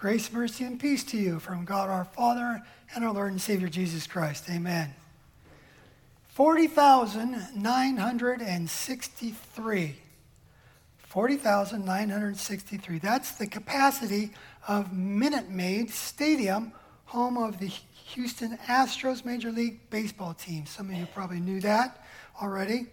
Grace, mercy, and peace to you from God our Father and our Lord and Savior Jesus Christ. Amen. 40,963. 40,963. That's the capacity of Minute Maid Stadium, home of the Houston Astros Major League Baseball team. Some of you probably knew that already.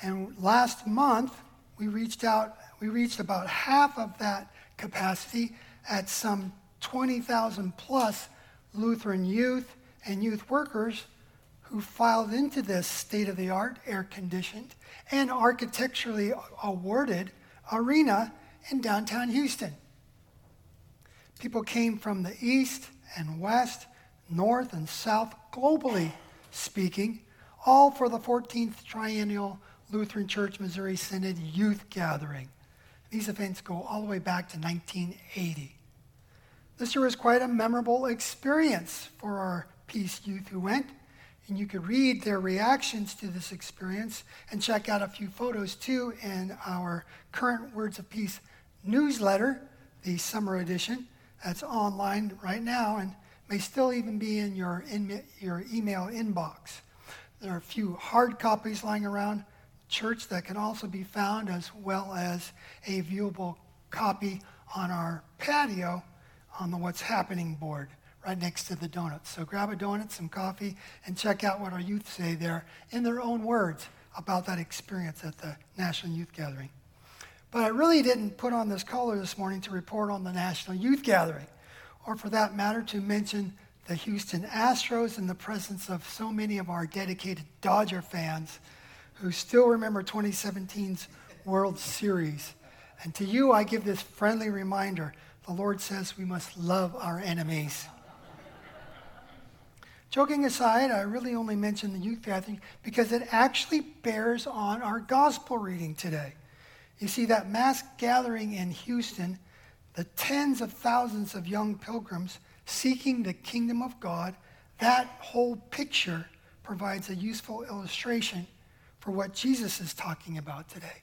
And last month, we reached out, we reached about half of that capacity at some 20,000 plus Lutheran youth and youth workers who filed into this state of the art, air conditioned, and architecturally awarded arena in downtown Houston. People came from the east and west, north and south, globally speaking, all for the 14th Triennial Lutheran Church Missouri Synod Youth Gathering. These events go all the way back to 1980. This year was quite a memorable experience for our Peace youth who went, and you could read their reactions to this experience and check out a few photos too in our current Words of Peace newsletter, the summer edition, that's online right now and may still even be in your, in, your email inbox. There are a few hard copies lying around church that can also be found, as well as a viewable copy on our patio on the What's Happening board right next to the donuts. So grab a donut, some coffee, and check out what our youth say there in their own words about that experience at the National Youth Gathering. But I really didn't put on this collar this morning to report on the National Youth Gathering, or for that matter, to mention the Houston Astros in the presence of so many of our dedicated Dodger fans who still remember 2017's World Series. And to you, I give this friendly reminder the Lord says we must love our enemies. Joking aside, I really only mention the youth gathering because it actually bears on our gospel reading today. You see, that mass gathering in Houston, the tens of thousands of young pilgrims seeking the kingdom of God, that whole picture provides a useful illustration for what Jesus is talking about today.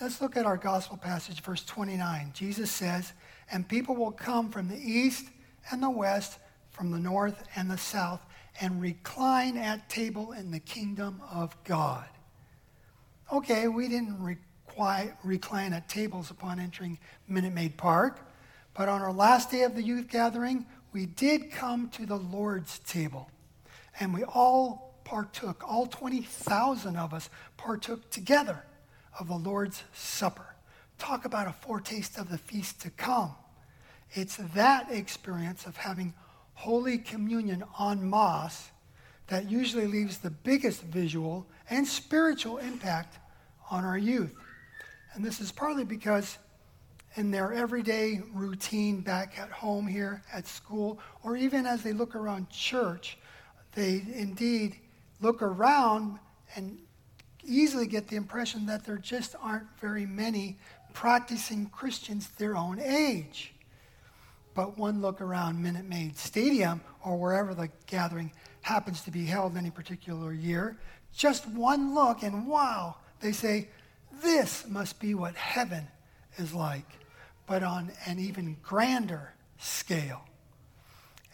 Let's look at our gospel passage, verse 29. Jesus says, And people will come from the east and the west, from the north and the south, and recline at table in the kingdom of God. Okay, we didn't recline at tables upon entering Minute Maid Park, but on our last day of the youth gathering, we did come to the Lord's table. And we all partook, all 20,000 of us partook together of the Lord's Supper. Talk about a foretaste of the feast to come. It's that experience of having Holy Communion en masse that usually leaves the biggest visual and spiritual impact on our youth. And this is partly because in their everyday routine back at home here, at school, or even as they look around church, they indeed look around and easily get the impression that there just aren't very many practicing Christians their own age. But one look around Minute Maid Stadium or wherever the gathering happens to be held any particular year, just one look and wow, they say, this must be what heaven is like, but on an even grander scale.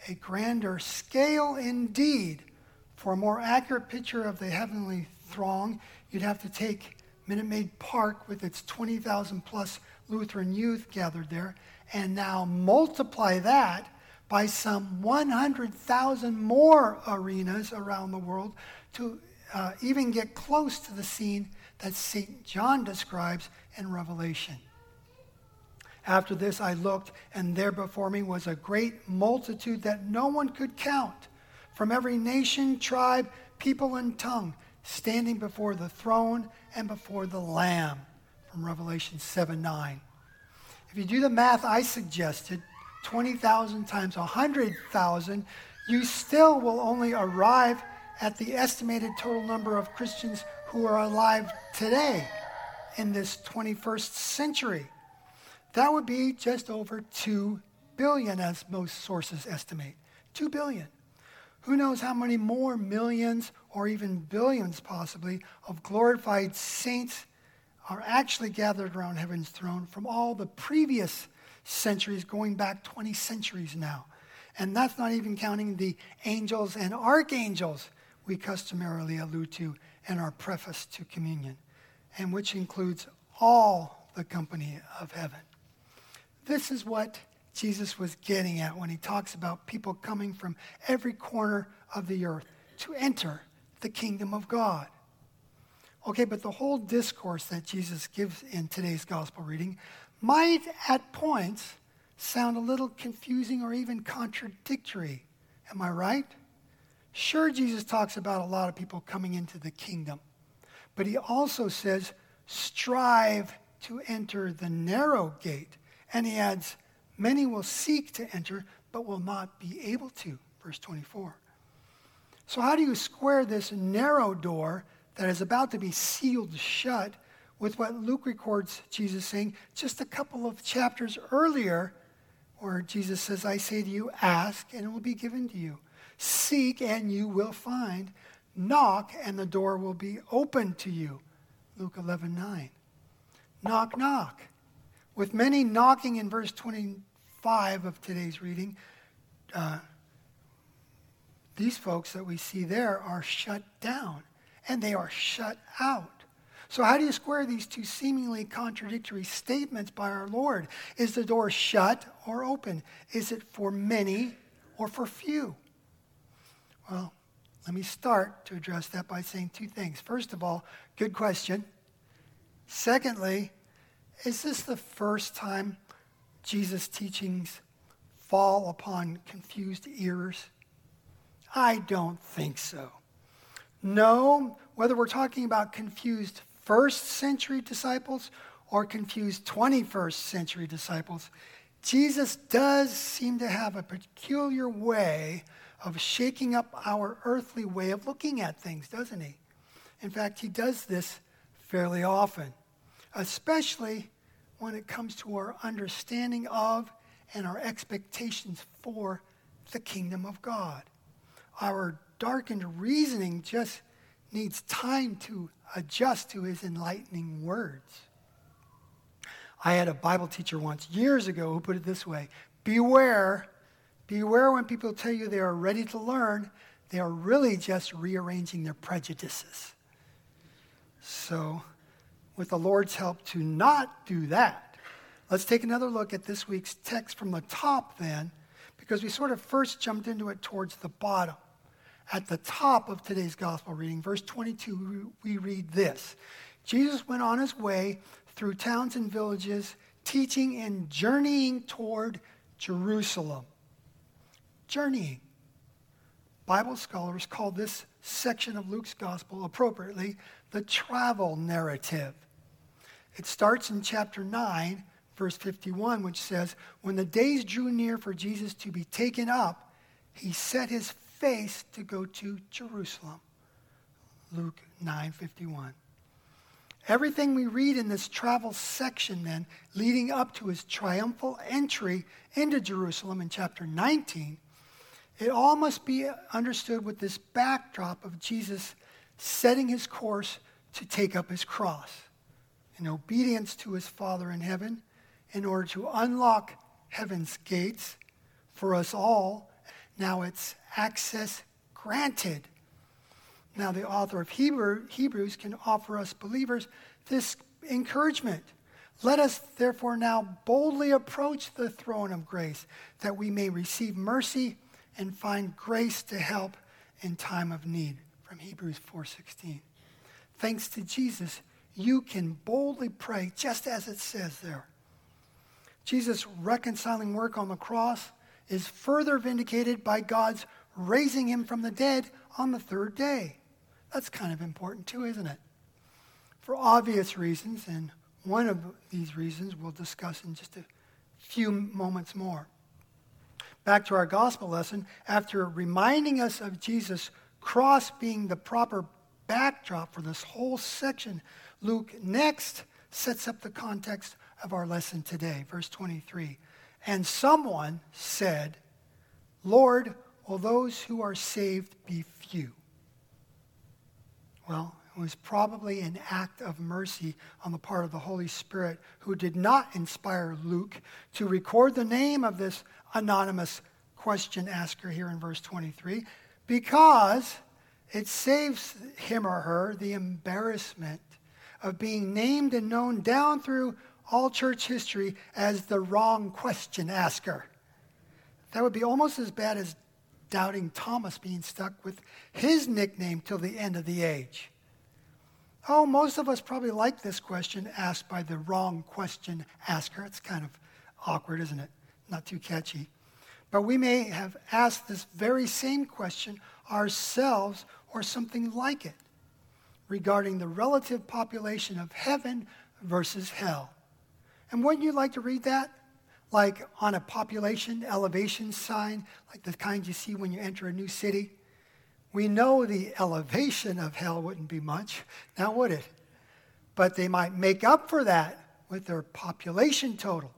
A grander scale indeed for a more accurate picture of the heavenly throng, you'd have to take Minute Maid Park with its 20,000 plus Lutheran youth gathered there and now multiply that by some 100,000 more arenas around the world to uh, even get close to the scene that St. John describes in Revelation. After this, I looked, and there before me was a great multitude that no one could count from every nation, tribe, people, and tongue, standing before the throne and before the Lamb. From Revelation 7 9. If you do the math I suggested, 20,000 times 100,000, you still will only arrive at the estimated total number of Christians who are alive today in this 21st century. That would be just over 2 billion, as most sources estimate. 2 billion. Who knows how many more millions or even billions, possibly, of glorified saints are actually gathered around heaven's throne from all the previous centuries, going back 20 centuries now. And that's not even counting the angels and archangels we customarily allude to in our preface to communion, and which includes all the company of heaven. This is what Jesus was getting at when he talks about people coming from every corner of the earth to enter the kingdom of God. Okay, but the whole discourse that Jesus gives in today's gospel reading might at points sound a little confusing or even contradictory. Am I right? Sure, Jesus talks about a lot of people coming into the kingdom, but he also says, strive to enter the narrow gate. And he adds, many will seek to enter, but will not be able to. Verse 24. So, how do you square this narrow door that is about to be sealed shut with what Luke records Jesus saying just a couple of chapters earlier, where Jesus says, I say to you, ask, and it will be given to you. Seek, and you will find. Knock, and the door will be opened to you. Luke 11 9. Knock, knock. With many knocking in verse 25 of today's reading, uh, these folks that we see there are shut down and they are shut out. So, how do you square these two seemingly contradictory statements by our Lord? Is the door shut or open? Is it for many or for few? Well, let me start to address that by saying two things. First of all, good question. Secondly, is this the first time Jesus' teachings fall upon confused ears? I don't think so. No, whether we're talking about confused first century disciples or confused 21st century disciples, Jesus does seem to have a peculiar way of shaking up our earthly way of looking at things, doesn't he? In fact, he does this fairly often, especially when it comes to our understanding of and our expectations for the kingdom of God our darkened reasoning just needs time to adjust to his enlightening words. I had a Bible teacher once, years ago, who put it this way Beware, beware when people tell you they are ready to learn, they are really just rearranging their prejudices. So, with the Lord's help, to not do that. Let's take another look at this week's text from the top then, because we sort of first jumped into it towards the bottom at the top of today's gospel reading, verse 22, we read this Jesus went on his way through towns and villages, teaching and journeying toward Jerusalem. Journeying. Bible scholars call this section of Luke's gospel appropriately the travel narrative. It starts in chapter 9, verse 51, which says, When the days drew near for Jesus to be taken up, he set his face to go to Jerusalem. Luke 9:51. Everything we read in this travel section then leading up to his triumphal entry into Jerusalem in chapter 19, it all must be understood with this backdrop of Jesus setting his course to take up his cross in obedience to his Father in heaven in order to unlock heaven's gates for us all. Now it's access granted. Now, the author of Hebrew, Hebrews can offer us believers this encouragement. Let us therefore now boldly approach the throne of grace that we may receive mercy and find grace to help in time of need from Hebrews 4:16. Thanks to Jesus, you can boldly pray just as it says there. Jesus' reconciling work on the cross is further vindicated by God's raising him from the dead on the third day. That's kind of important too, isn't it? For obvious reasons, and one of these reasons we'll discuss in just a few moments more. Back to our gospel lesson, after reminding us of Jesus' cross being the proper backdrop for this whole section, Luke next sets up the context of our lesson today, verse 23. And someone said, Lord, will those who are saved be few? Well, It was probably an act of mercy on the part of the Holy Spirit, who did not inspire Luke to record the name of this anonymous question asker here in verse 23, because it saves him or her the embarrassment of being named and known down through all church history as the wrong question asker. That would be almost as bad as doubting Thomas being stuck with his nickname till the end of the age. Oh, most of us probably like this question asked by the wrong question asker. It's kind of awkward, isn't it? Not too catchy. But we may have asked this very same question ourselves or something like it regarding the relative population of heaven versus hell. And wouldn't you like to read that? Like on a population elevation sign, like the kind you see when you enter a new city? We know the elevation of hell wouldn't be much, now would it? But they might make up for that with their population total.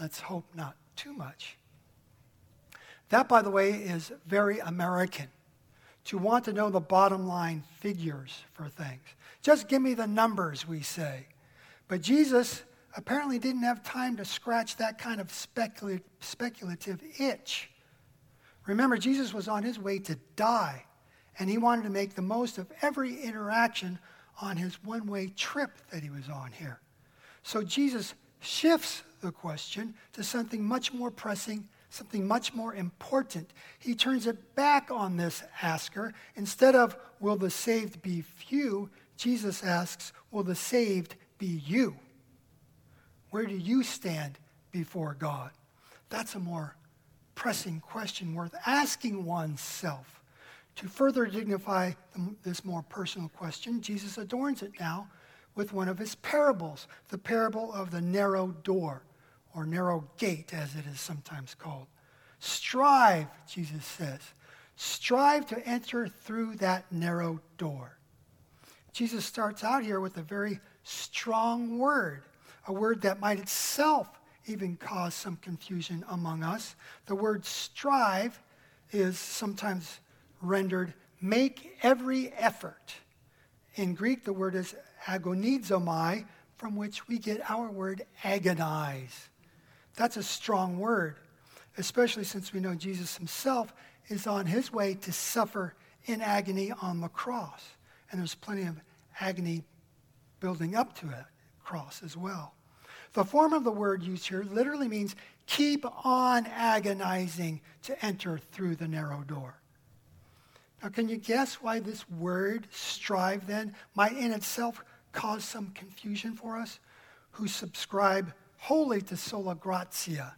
Let's hope not too much. That, by the way, is very American to want to know the bottom line figures for things. Just give me the numbers, we say. But Jesus apparently didn't have time to scratch that kind of specula- speculative itch. Remember, Jesus was on his way to die, and he wanted to make the most of every interaction on his one way trip that he was on here. So Jesus shifts the question to something much more pressing something much more important. He turns it back on this asker. Instead of, will the saved be few, Jesus asks, will the saved be you? Where do you stand before God? That's a more pressing question worth asking oneself. To further dignify this more personal question, Jesus adorns it now with one of his parables, the parable of the narrow door or narrow gate, as it is sometimes called. Strive, Jesus says. Strive to enter through that narrow door. Jesus starts out here with a very strong word, a word that might itself even cause some confusion among us. The word strive is sometimes rendered make every effort. In Greek, the word is agonizomai, from which we get our word agonize. That's a strong word, especially since we know Jesus himself is on his way to suffer in agony on the cross. And there's plenty of agony building up to that cross as well. The form of the word used here literally means keep on agonizing to enter through the narrow door. Now, can you guess why this word, strive, then, might in itself cause some confusion for us who subscribe wholly to sola gratia.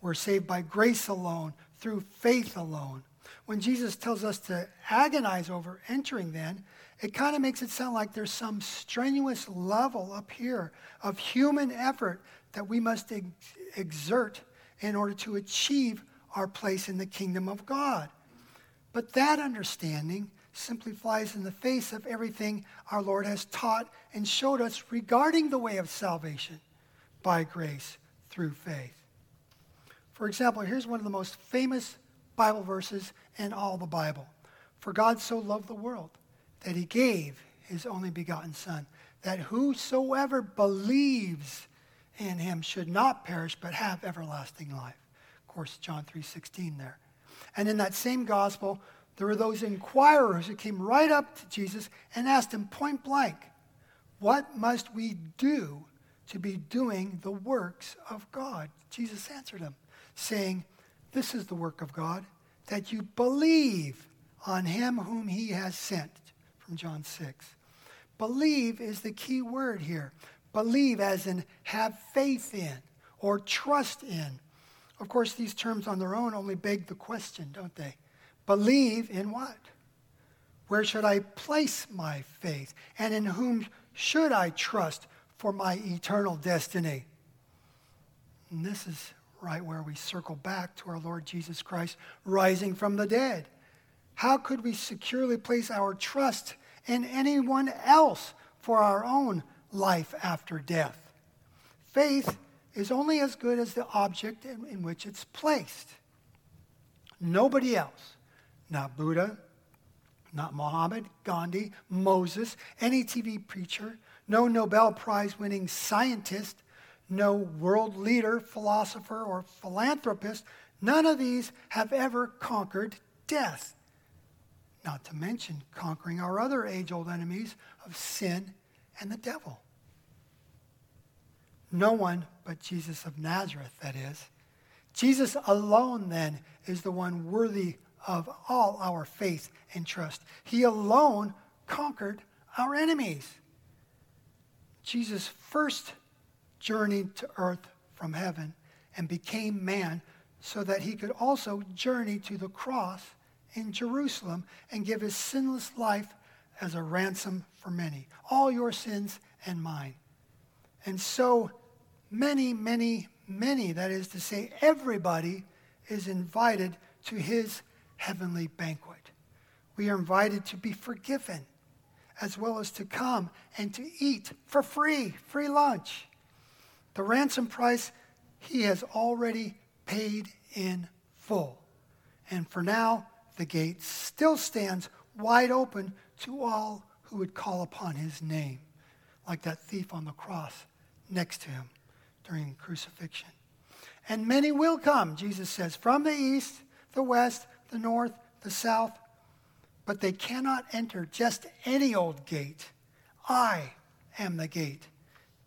We're saved by grace alone, through faith alone. When Jesus tells us to agonize over entering, then, it kind of makes it sound like there's some strenuous level up here of human effort that we must ex- exert in order to achieve our place in the kingdom of God. But that understanding simply flies in the face of everything our Lord has taught and showed us regarding the way of salvation by grace through faith. For example, here's one of the most famous Bible verses in all the Bible. For God so loved the world that he gave his only begotten Son, that whosoever believes in him should not perish but have everlasting life. Of course, John 3:16 there. And in that same gospel, there were those inquirers who came right up to Jesus and asked him point blank, "What must we do to be doing the works of God. Jesus answered them, saying, This is the work of God, that you believe on him whom he has sent. From John 6. Believe is the key word here. Believe as in have faith in or trust in. Of course, these terms on their own only beg the question, don't they? Believe in what? Where should I place my faith? And in whom should I trust? For my eternal destiny. And this is right where we circle back to our Lord Jesus Christ rising from the dead. How could we securely place our trust in anyone else for our own life after death? Faith is only as good as the object in, in which it's placed. Nobody else, not Buddha, not Muhammad, Gandhi, Moses, any TV preacher, no Nobel Prize winning scientist, no world leader, philosopher, or philanthropist. None of these have ever conquered death. Not to mention conquering our other age old enemies of sin and the devil. No one but Jesus of Nazareth, that is. Jesus alone, then, is the one worthy of all our faith and trust. He alone conquered our enemies. Jesus first journeyed to earth from heaven and became man so that he could also journey to the cross in Jerusalem and give his sinless life as a ransom for many, all your sins and mine. And so many, many, many, that is to say, everybody is invited to his heavenly banquet. We are invited to be forgiven, as well as to come and to eat for free, free lunch. The ransom price he has already paid in full. And for now, the gate still stands wide open to all who would call upon his name, like that thief on the cross next to him during crucifixion. And many will come, Jesus says, from the east, the west, the north, the south, but they cannot enter just any old gate. I am the gate,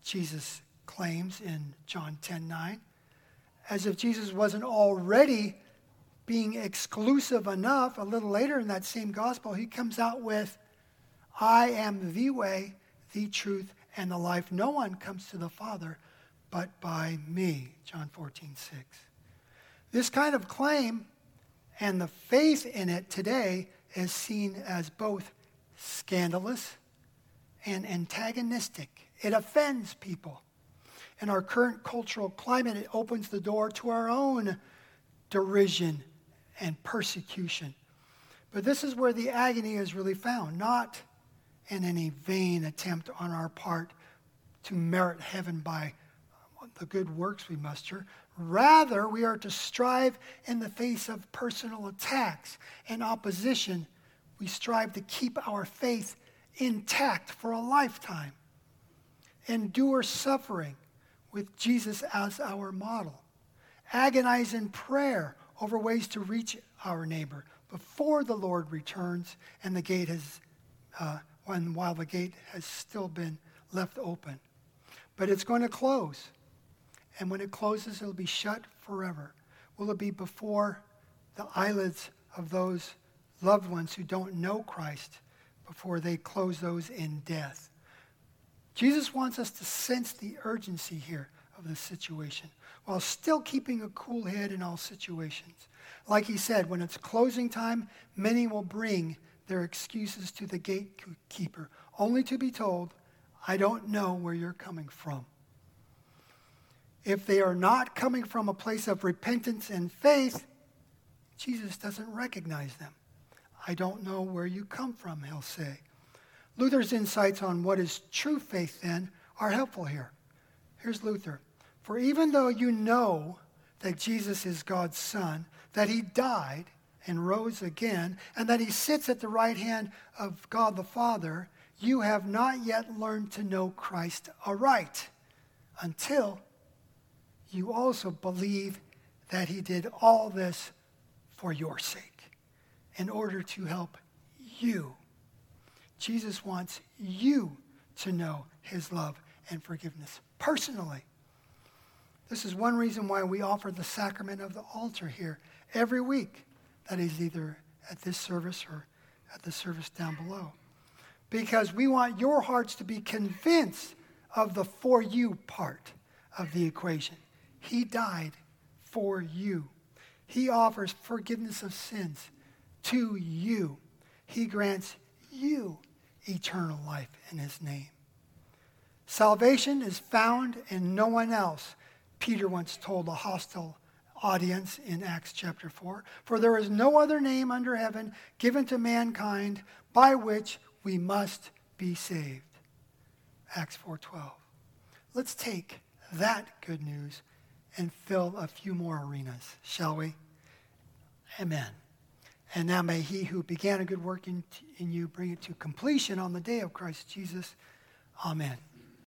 Jesus claims in John 10 9. As if Jesus wasn't already being exclusive enough, a little later in that same gospel, he comes out with, I am the way, the truth, and the life. No one comes to the Father but by me. John 14 6. This kind of claim and the faith in it today is seen as both scandalous and antagonistic. It offends people. In our current cultural climate, it opens the door to our own derision and persecution. But this is where the agony is really found, not in any vain attempt on our part to merit heaven by the good works we muster. Rather, we are to strive in the face of personal attacks and opposition. We strive to keep our faith intact for a lifetime. Endure suffering with Jesus as our model. Agonize in prayer over ways to reach our neighbor before the Lord returns and the gate has, uh, when, while the gate has still been left open. But it's going to close. And when it closes, it'll be shut forever. Will it be before the eyelids of those loved ones who don't know Christ before they close those in death? Jesus wants us to sense the urgency here of the situation while still keeping a cool head in all situations. Like he said, when it's closing time, many will bring their excuses to the gatekeeper, only to be told, I don't know where you're coming from if they are not coming from a place of repentance and faith, Jesus doesn't recognize them. I don't know where you come from, he'll say. Luther's insights on what is true faith then are helpful here. Here's Luther. For even though you know that Jesus is God's Son, that he died and rose again, and that he sits at the right hand of God the Father, you have not yet learned to know Christ aright until you also believe that he did all this for your sake in order to help you. Jesus wants you to know his love and forgiveness personally. This is one reason why we offer the sacrament of the altar here every week. That is either at this service or at the service down below. Because we want your hearts to be convinced of the for you part of the equation. He died for you. He offers forgiveness of sins to you. He grants you eternal life in his name. Salvation is found in no one else, Peter once told a hostile audience in Acts chapter 4. For there is no other name under heaven given to mankind by which we must be saved. Acts 4:12. Let's take that good news and fill a few more arenas, shall we? Amen. And now may he who began a good work in, in you bring it to completion on the day of Christ Jesus. Amen.